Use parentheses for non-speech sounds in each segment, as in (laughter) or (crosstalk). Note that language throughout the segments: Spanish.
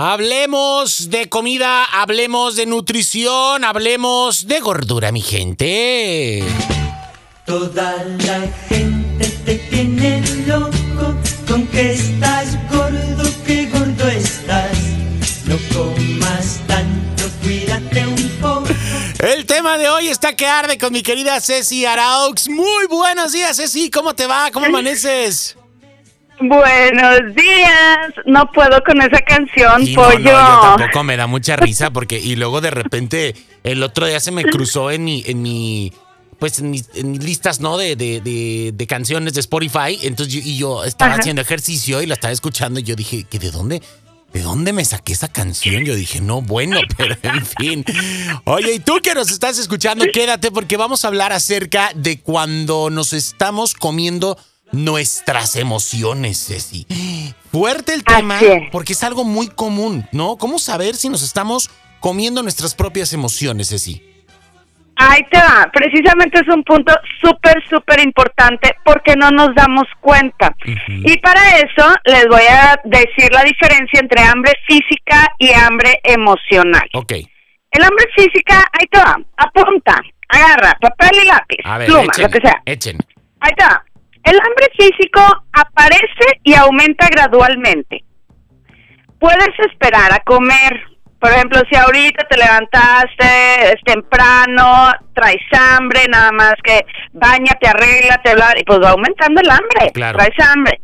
Hablemos de comida, hablemos de nutrición, hablemos de gordura, mi gente. Toda la gente te tiene loco con que estás gordo, que gordo estás. No comas tanto, cuídate un poco. El tema de hoy está que arde con mi querida Ceci Araux. Muy buenos días, Ceci. ¿Cómo te va? ¿Cómo amaneces? Buenos días. No puedo con esa canción, Sí, no, pollo. no, yo tampoco me da mucha risa (laughs) porque y luego de repente el otro día se me cruzó en mi en mi pues en mis, en mis listas, ¿no? De, de, de, de canciones de Spotify. Entonces yo, y yo estaba Ajá. haciendo ejercicio y la estaba escuchando y yo dije, ¿que de dónde? ¿De dónde me saqué esa canción? Yo dije, no, bueno, (laughs) pero en fin. Oye, y tú que nos estás escuchando, quédate porque vamos a hablar acerca de cuando nos estamos comiendo nuestras emociones, Ceci. Fuerte el tema, porque es algo muy común, ¿no? ¿Cómo saber si nos estamos comiendo nuestras propias emociones, Ceci? Ahí te va. Precisamente es un punto súper, súper importante porque no nos damos cuenta. Y para eso les voy a decir la diferencia entre hambre física y hambre emocional. Ok, El hambre física, ahí te va. Apunta, agarra papel y lápiz, ver, pluma, echen, lo que sea. echen. Ahí está. El hambre físico aparece y aumenta gradualmente. Puedes esperar a comer. Por ejemplo, si ahorita te levantaste, es temprano, traes hambre, nada más que bañate, arréglate, bla, y pues va aumentando el hambre. Claro. Traes hambre.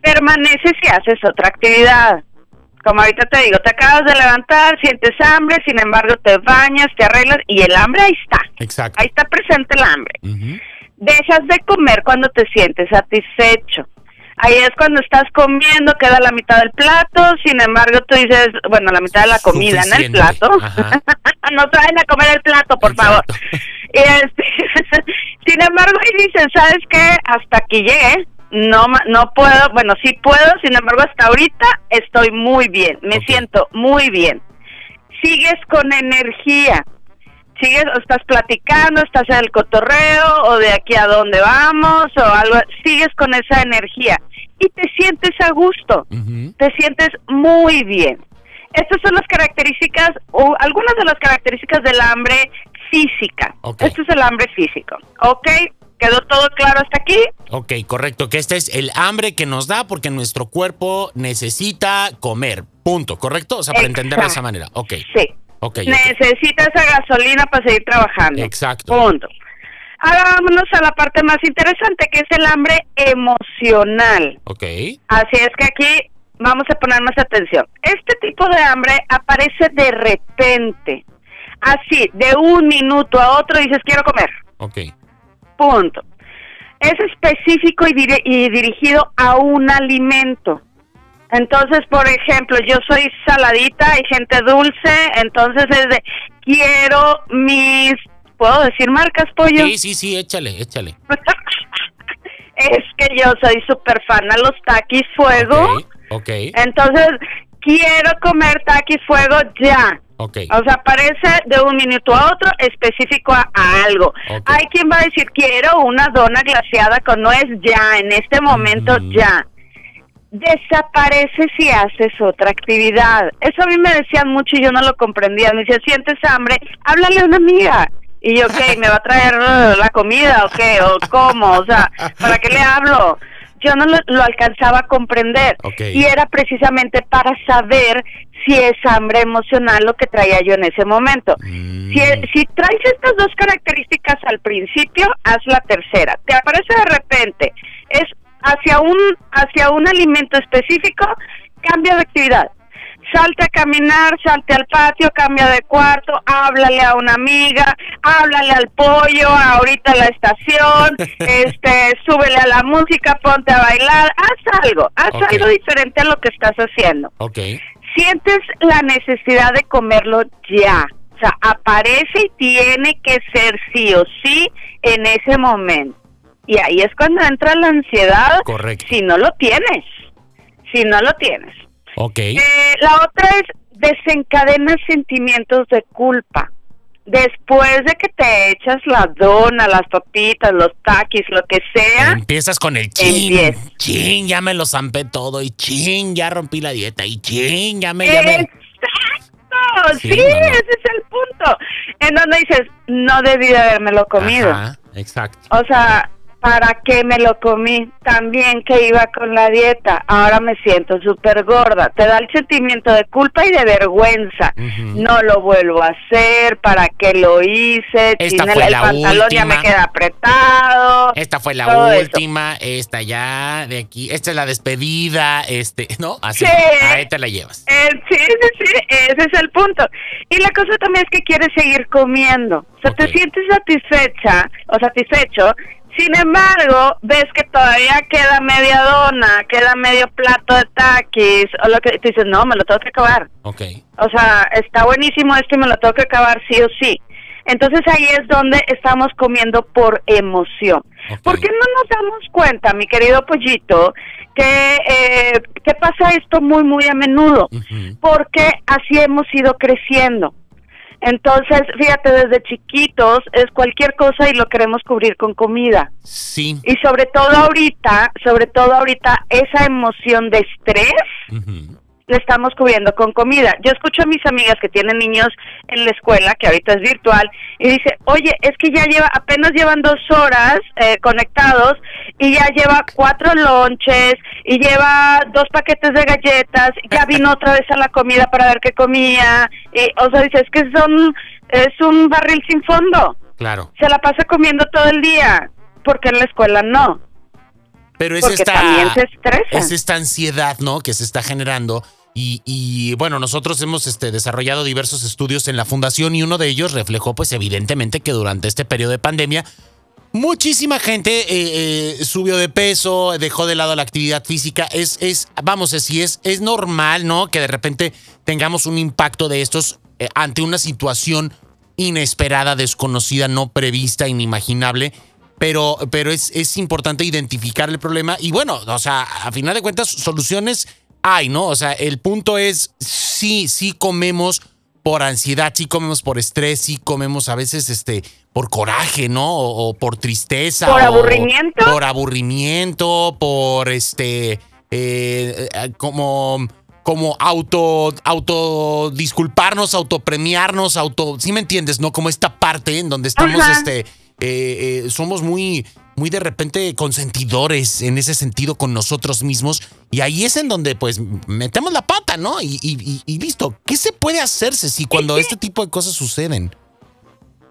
Permaneces y haces otra actividad. Como ahorita te digo, te acabas de levantar, sientes hambre, sin embargo te bañas, te arreglas y el hambre ahí está. Exacto. Ahí está presente el hambre. Ujú. Dejas de comer cuando te sientes satisfecho. Ahí es cuando estás comiendo, queda la mitad del plato, sin embargo tú dices, bueno, la mitad de la comida en el plato. (laughs) No traen a comer el plato, por favor. (laughs) Y este, (laughs) sin embargo, y dices, ¿sabes qué? Hasta aquí llegué. No, no puedo, bueno, sí puedo, sin embargo, hasta ahorita estoy muy bien, me siento muy bien. Sigues con energía, sigues, o estás platicando, estás en el cotorreo, o de aquí a dónde vamos, o algo, sigues con esa energía y te sientes a gusto, te sientes muy bien. Estas son las características, o algunas de las características del hambre física. Ok. Esto es el hambre físico, ¿ok? ¿Quedó todo claro hasta aquí? Ok, correcto, que este es el hambre que nos da porque nuestro cuerpo necesita comer, punto, ¿correcto? O sea, para entenderlo de esa manera. Ok, Sí. Necesita esa gasolina para seguir trabajando. Exacto. Punto. Ahora vámonos a la parte más interesante, que es el hambre emocional. Ok, Así es que aquí vamos a poner más atención. Este tipo de hambre aparece de repente. Así, de un minuto a otro dices, quiero comer. ok. Punto. Es específico y dirigido a un alimento. Entonces, por ejemplo, yo soy saladita, hay gente dulce, entonces es de, quiero mis, ¿puedo decir marcas, pollo? Sí, sí, sí, échale, échale. (laughs) es que yo soy súper fan a los taquis fuego, Ok, ok, entonces quiero comer taquis fuego ya. ok. O sea, parece de un minuto a otro específico a, a algo. Hay quien va a decir, quiero una dona glaseada con nuez ya, en este momento Mm. ya. Desaparece si haces otra actividad. Eso a mí me decían mucho y yo no lo comprendía. Me decían, sientes hambre, háblale a una amiga. Y yo, ok, ¿me va a traer uh, la comida o qué? ¿O cómo? O sea, ¿para qué le hablo? Yo no lo, lo alcanzaba a comprender. Ok. Y era precisamente para saber si es hambre emocional lo que traía yo en ese momento. Mm. Si, si traes estas dos características al principio, haz la tercera. Te aparece de repente, es hacia un, hacia un alimento específico, cambia de actividad. Salte a caminar, salte al patio, cambia de cuarto, háblale a una amiga, háblale al pollo, ahorita a la estación, (laughs) este, súbele a la música, ponte a bailar, haz algo, haz algo diferente a lo que estás haciendo Ok, sientes la necesidad de comerlo ya. O sea, aparece y tiene que ser sí o sí en ese momento. Y ahí es cuando entra la ansiedad correcto. si no lo tienes. Si no lo tienes. Ok, Eh, la otra es desencadena sentimientos de culpa. después de que te echas la dona, las papitas, los taquis, lo que sea, Empiezas con el chin. Chin, ya me lo zampé todo. Y chin, ya rompí la dieta. Y chin, ya me. Ya me... Exacto, Sí, ese es el punto. En donde dices, no debí de habérmelo comido. Ajá, exacto. O sea, ¿para qué me lo comí? También que iba con la dieta. Ahora me siento súper gorda. Te da el sentimiento de culpa y de vergüenza. No lo vuelvo a hacer. ¿Para qué lo hice? Esta fue el la pantalón ya me última. queda apretado. Esta fue la Todo eso. última, esta ya, de aquí, esta es la despedida, este, ¿no? Así, Sí. ahí te la llevas. Eh, sí, sí, sí, ese es el punto. Y la cosa también es que quieres seguir comiendo. O sea, te sientes satisfecha o satisfecho. Sin embargo, ves que todavía queda media dona, queda medio plato de taquis, o lo que tú dices, no, me lo tengo que acabar. Ok. O sea, está buenísimo esto y me lo tengo que acabar sí o sí. Entonces ahí es donde estamos comiendo por emoción. Ok. ¿Por qué no nos damos cuenta, mi querido pollito, que, eh, que pasa esto muy, muy a menudo? Porque así hemos ido creciendo. Entonces, fíjate, desde chiquitos es cualquier cosa y lo queremos cubrir con comida. Sí. Y sobre todo ahorita, sobre todo ahorita, esa emoción de estrés. Le estamos cubriendo con comida. Yo escucho a mis amigas que tienen niños en la escuela, que ahorita es virtual, y dice, oye, es que ya lleva, apenas llevan dos horas eh, conectados y ya lleva cuatro lonches y lleva dos paquetes de galletas, ya vino otra vez a la comida para ver qué comía, y, o sea, dice, es que son, es un barril sin fondo, Claro. se la pasa comiendo todo el día, porque en la escuela no. Pero es Porque esta, es esta ansiedad, ¿no? Que se está generando. Y, y, bueno, nosotros hemos este, desarrollado diversos estudios en la fundación y uno de ellos reflejó, pues evidentemente, que durante este periodo de pandemia, muchísima gente eh, eh, subió de peso, dejó de lado la actividad física. Es, es vamos, es, es, es normal, ¿no? Que de repente tengamos un impacto de estos eh, ante una situación inesperada, desconocida, no prevista, inimaginable. Pero, pero es, es importante identificar el problema y bueno, o sea, a final de cuentas, soluciones hay, ¿no? O sea, el punto es, sí, sí comemos por ansiedad, sí comemos por estrés, sí comemos a veces este por coraje, ¿no? O, o por tristeza. ¿Por o aburrimiento? Por aburrimiento, por este, eh, como, como auto, auto disculparnos, autopremiarnos, auto, ¿sí me entiendes? ¿No? Como esta parte en donde estamos, Ajá. este, eh, eh, somos muy, muy de repente consentidores en ese sentido con nosotros mismos y ahí es en donde pues metemos la pata, ¿no? Y, y- y- y listo. ¿Qué se puede hacerse si cuando este tipo de cosas suceden?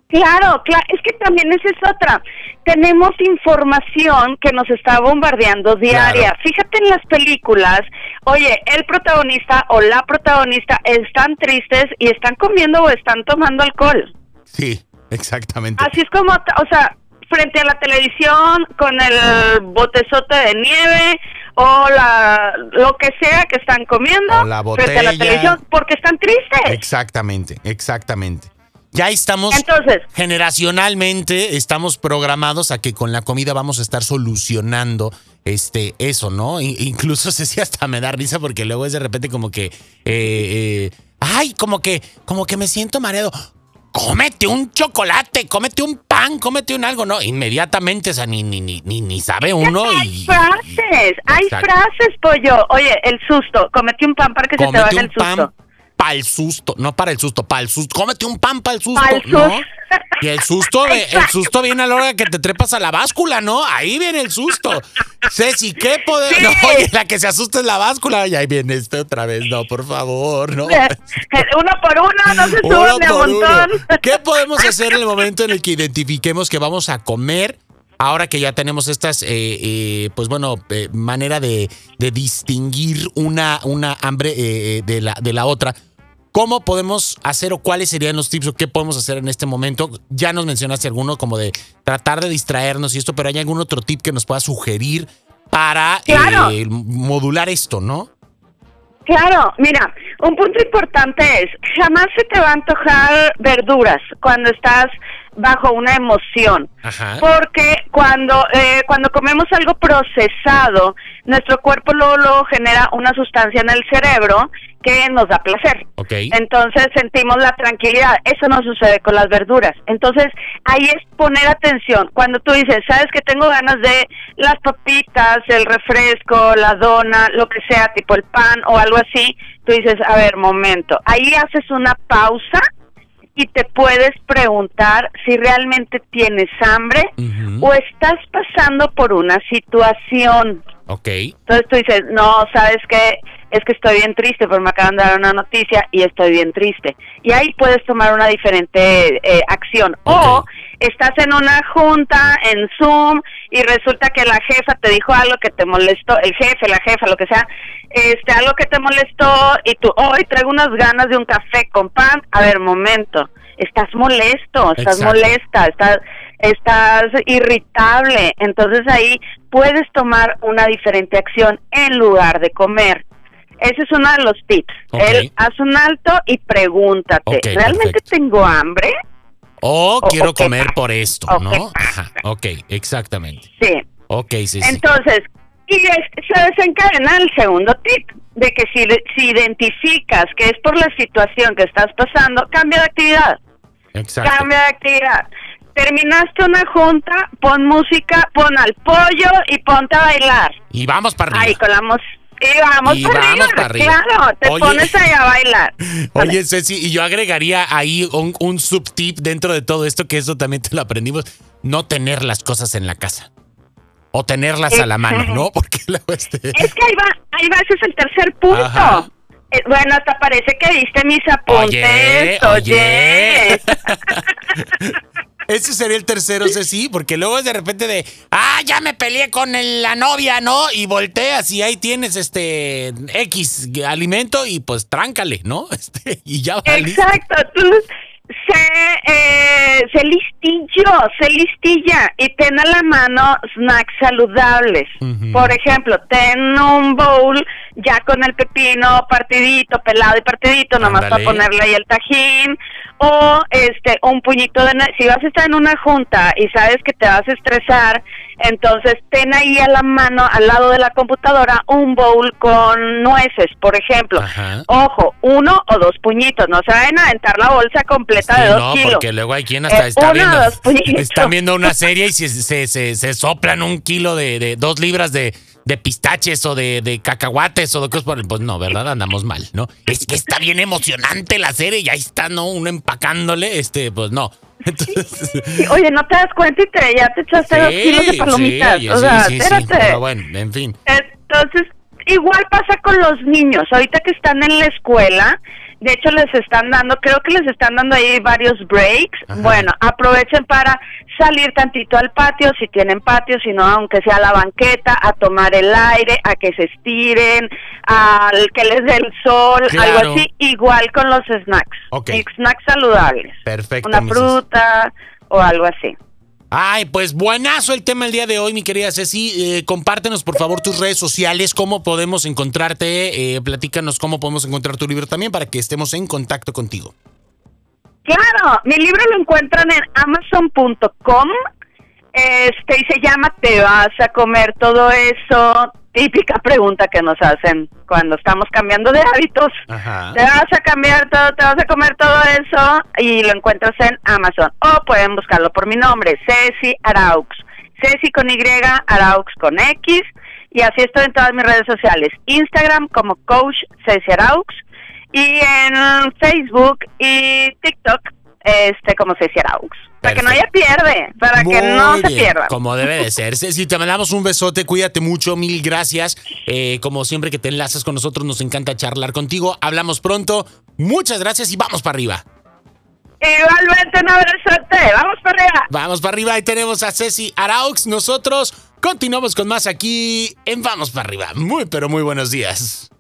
Claro, claro, es que también esa es otra. Tenemos información que nos está bombardeando diaria. Claro. Fíjate en las películas, oye, el protagonista o la protagonista están tristes y están comiendo o están tomando alcohol. Sí, exactamente. Así es como, o sea, frente a la televisión con el botezote de nieve o la lo que sea que están comiendo O la frente a la televisión porque están tristes. Exactamente, exactamente. Ya estamos Entonces, generacionalmente estamos programados a que con la comida vamos a estar solucionando este eso, ¿no? Incluso (laughs) sé si hasta me da risa porque luego es de repente como que eh, eh, ay, como que como que me siento mareado. Cómete un chocolate, cómete un pan, cómete un algo, ¿no? Inmediatamente, o sea, ni, ni, ni, ni, ni sabe uno hay y. frases, hay frases, pollo. Oye, el susto, cometí un pan para que se te Cómete un el susto. pan para el susto, no para el susto, para el susto. Cómete un pan para el susto, Pa'l ¿no? susto. Y el susto, eh, el susto viene a la hora que te trepas a la báscula, ¿no? Ahí viene el susto. Ceci, ¿qué poder? Sí. No, oye, la que se asusta es la báscula. Y ahí viene este otra vez. No, por favor, no. uno por uno, no se de a por uno. montón. ¿Qué podemos hacer en el momento en el que identifiquemos que vamos a comer? Ahora que ya tenemos estas, eh, eh, pues bueno, eh, manera de, de distinguir una, una hambre eh, eh, de, la, de la otra. ¿Cómo podemos hacer o cuáles serían los tips o qué podemos hacer en este momento? Ya nos mencionaste alguno como de tratar de distraernos y esto, pero ¿hay algún otro tip que nos pueda sugerir para Claro. eh, modular esto, no? Claro, mira, un punto importante es, jamás se te va a antojar verduras cuando estás bajo una emoción. Ajá. Porque cuando, eh, cuando comemos algo procesado, nuestro cuerpo luego, luego genera una sustancia en el cerebro que nos da placer. Ok. Entonces sentimos la tranquilidad. Eso no sucede con las verduras. Entonces ahí es poner atención. Cuando tú dices, sabes que tengo ganas de las papitas, el refresco, la dona, lo que sea, tipo el pan o algo así, tú dices, a ver, momento. Ahí haces una pausa y te puedes preguntar si realmente tienes hambre o estás pasando por una situación. Ok. Entonces tú dices, no, ¿sabes qué? Es que estoy bien triste porque me acaban de dar una noticia y estoy bien triste. Y ahí puedes tomar una diferente eh, acción. O estás en una junta, en Zoom, y resulta que la jefa te dijo algo que te molestó, el jefe, la jefa, lo que sea, este, algo que te molestó, y tú, hoy traigo unas ganas de un café con pan. A ver, momento, estás molesto, estás Exacto. molesta, estás, estás irritable. Entonces ahí puedes tomar una diferente acción en lugar de comer. Ese es uno de los tips. Ok. El, haz un alto y pregúntate, ¿realmente perfecto. tengo hambre? O O- quiero comer por esto, ¿no? Ajá. Ok, exactamente. Sí. Ok, sí, sí. Entonces, y es- se desencadena el segundo tip, de que si, si identificas que es por la situación que estás pasando, cambia de actividad. Exacto. Cambia de actividad. Terminaste una junta, pon música, pon al pollo y ponte a bailar. Y vamos para arriba. Ahí con la música. Y vamos, Y para, vamos arriba, para arriba. Claro, te Oye. pones ahí a bailar. (laughs) Oye, Ceci, y yo agregaría ahí un, un subtip dentro de todo esto, que eso también te lo aprendimos, no tener las cosas en la casa. O tenerlas a la mano, ¿no? Porque luego este... (laughs) Es que ahí va, ahí va, ese es el tercer punto. Ajá. Eh, bueno, hasta parece que viste mis Oye, apuntes. oye. (laughs) Ese sería el tercero, Ceci, porque luego es de repente de, ah, ya me peleé con el- la novia, ¿no? Y volteas y ahí tienes este X alimento y pues tráncale, ¿no? (laughs) Este, y ya. Exacto, tú sé, eh, sé listillo, sé listilla y ten a la mano snacks saludables. Por ejemplo, ten un bowl ya con el pepino partidito, pelado y partidito, nomás para ponerle ahí el tajín. O este, un puñito de... Si vas a estar en una junta y sabes que te vas a estresar, entonces ten ahí a la mano, al lado de la computadora, un bowl con nueces, por ejemplo. Ajá. Ojo, uno o dos puñitos, no se vayan a aventar la bolsa completa Sí, de dos no, kilos. porque luego hay quien hasta Eh, está viendo, están viendo una (laughs) serie y se, se, se- se soplan un kilo de, de dos libras de, de pistaches o de, de cacahuates o de cosas por el- Pues no, ¿verdad? Andamos mal, ¿no? Es que está bien emocionante la serie y ahí está, ¿no? Uno empacándole, este, pues no. Entonces, Sí, Oye, no te das cuenta y te, ya te echaste dos kilos de palomitas. sí, o sí, sea, sí, sí, espérate. pero bueno, en fin. Entonces, igual pasa con los niños. Ahorita que están en la escuela, de hecho les están dando, creo que les están dando ahí varios breaks. Ajá. Bueno, aprovechen para salir tantito al patio, si tienen patio, si no, aunque sea a la banqueta, a tomar el aire, a que se estiren, al que les dé el sol, Claro. algo así. Igual con los snacks. Ok. Y Snacks saludables. Perfecto. Una fruta o algo así. Ay, pues buenazo el tema el día de hoy, mi querida Ceci. Eh, compártenos, por favor, tus redes sociales, cómo podemos encontrarte. Eh, platícanos cómo podemos encontrar tu libro también para que estemos en contacto contigo. Claro, mi libro lo encuentran en amazon.com. Este, y se llama Te vas a comer todo eso. Típica pregunta que nos hacen cuando estamos cambiando de hábitos. Ajá. Te vas a cambiar todo, te vas a comer todo eso y lo encuentras en Amazon. O pueden buscarlo por mi nombre, Ceci Araux. Ceci con Y, Araux con X. Y así estoy en todas mis redes sociales. Instagram como Coach Ceci Araux. Y en Facebook y TikTok este como Ceci Araux. Para que no haya pierde, para que no Muy se bien, pierdan. Como debe de ser. Ceci, te mandamos un besote, cuídate mucho, mil gracias. Eh, como siempre que te enlazas con nosotros, nos encanta charlar contigo. Hablamos pronto. Muchas gracias y vamos para arriba. Igualmente un abrazote. Vamos para arriba. Vamos para arriba y tenemos a Ceci Araux. Nosotros continuamos con más aquí en Vamos para arriba. Muy, pero muy buenos días.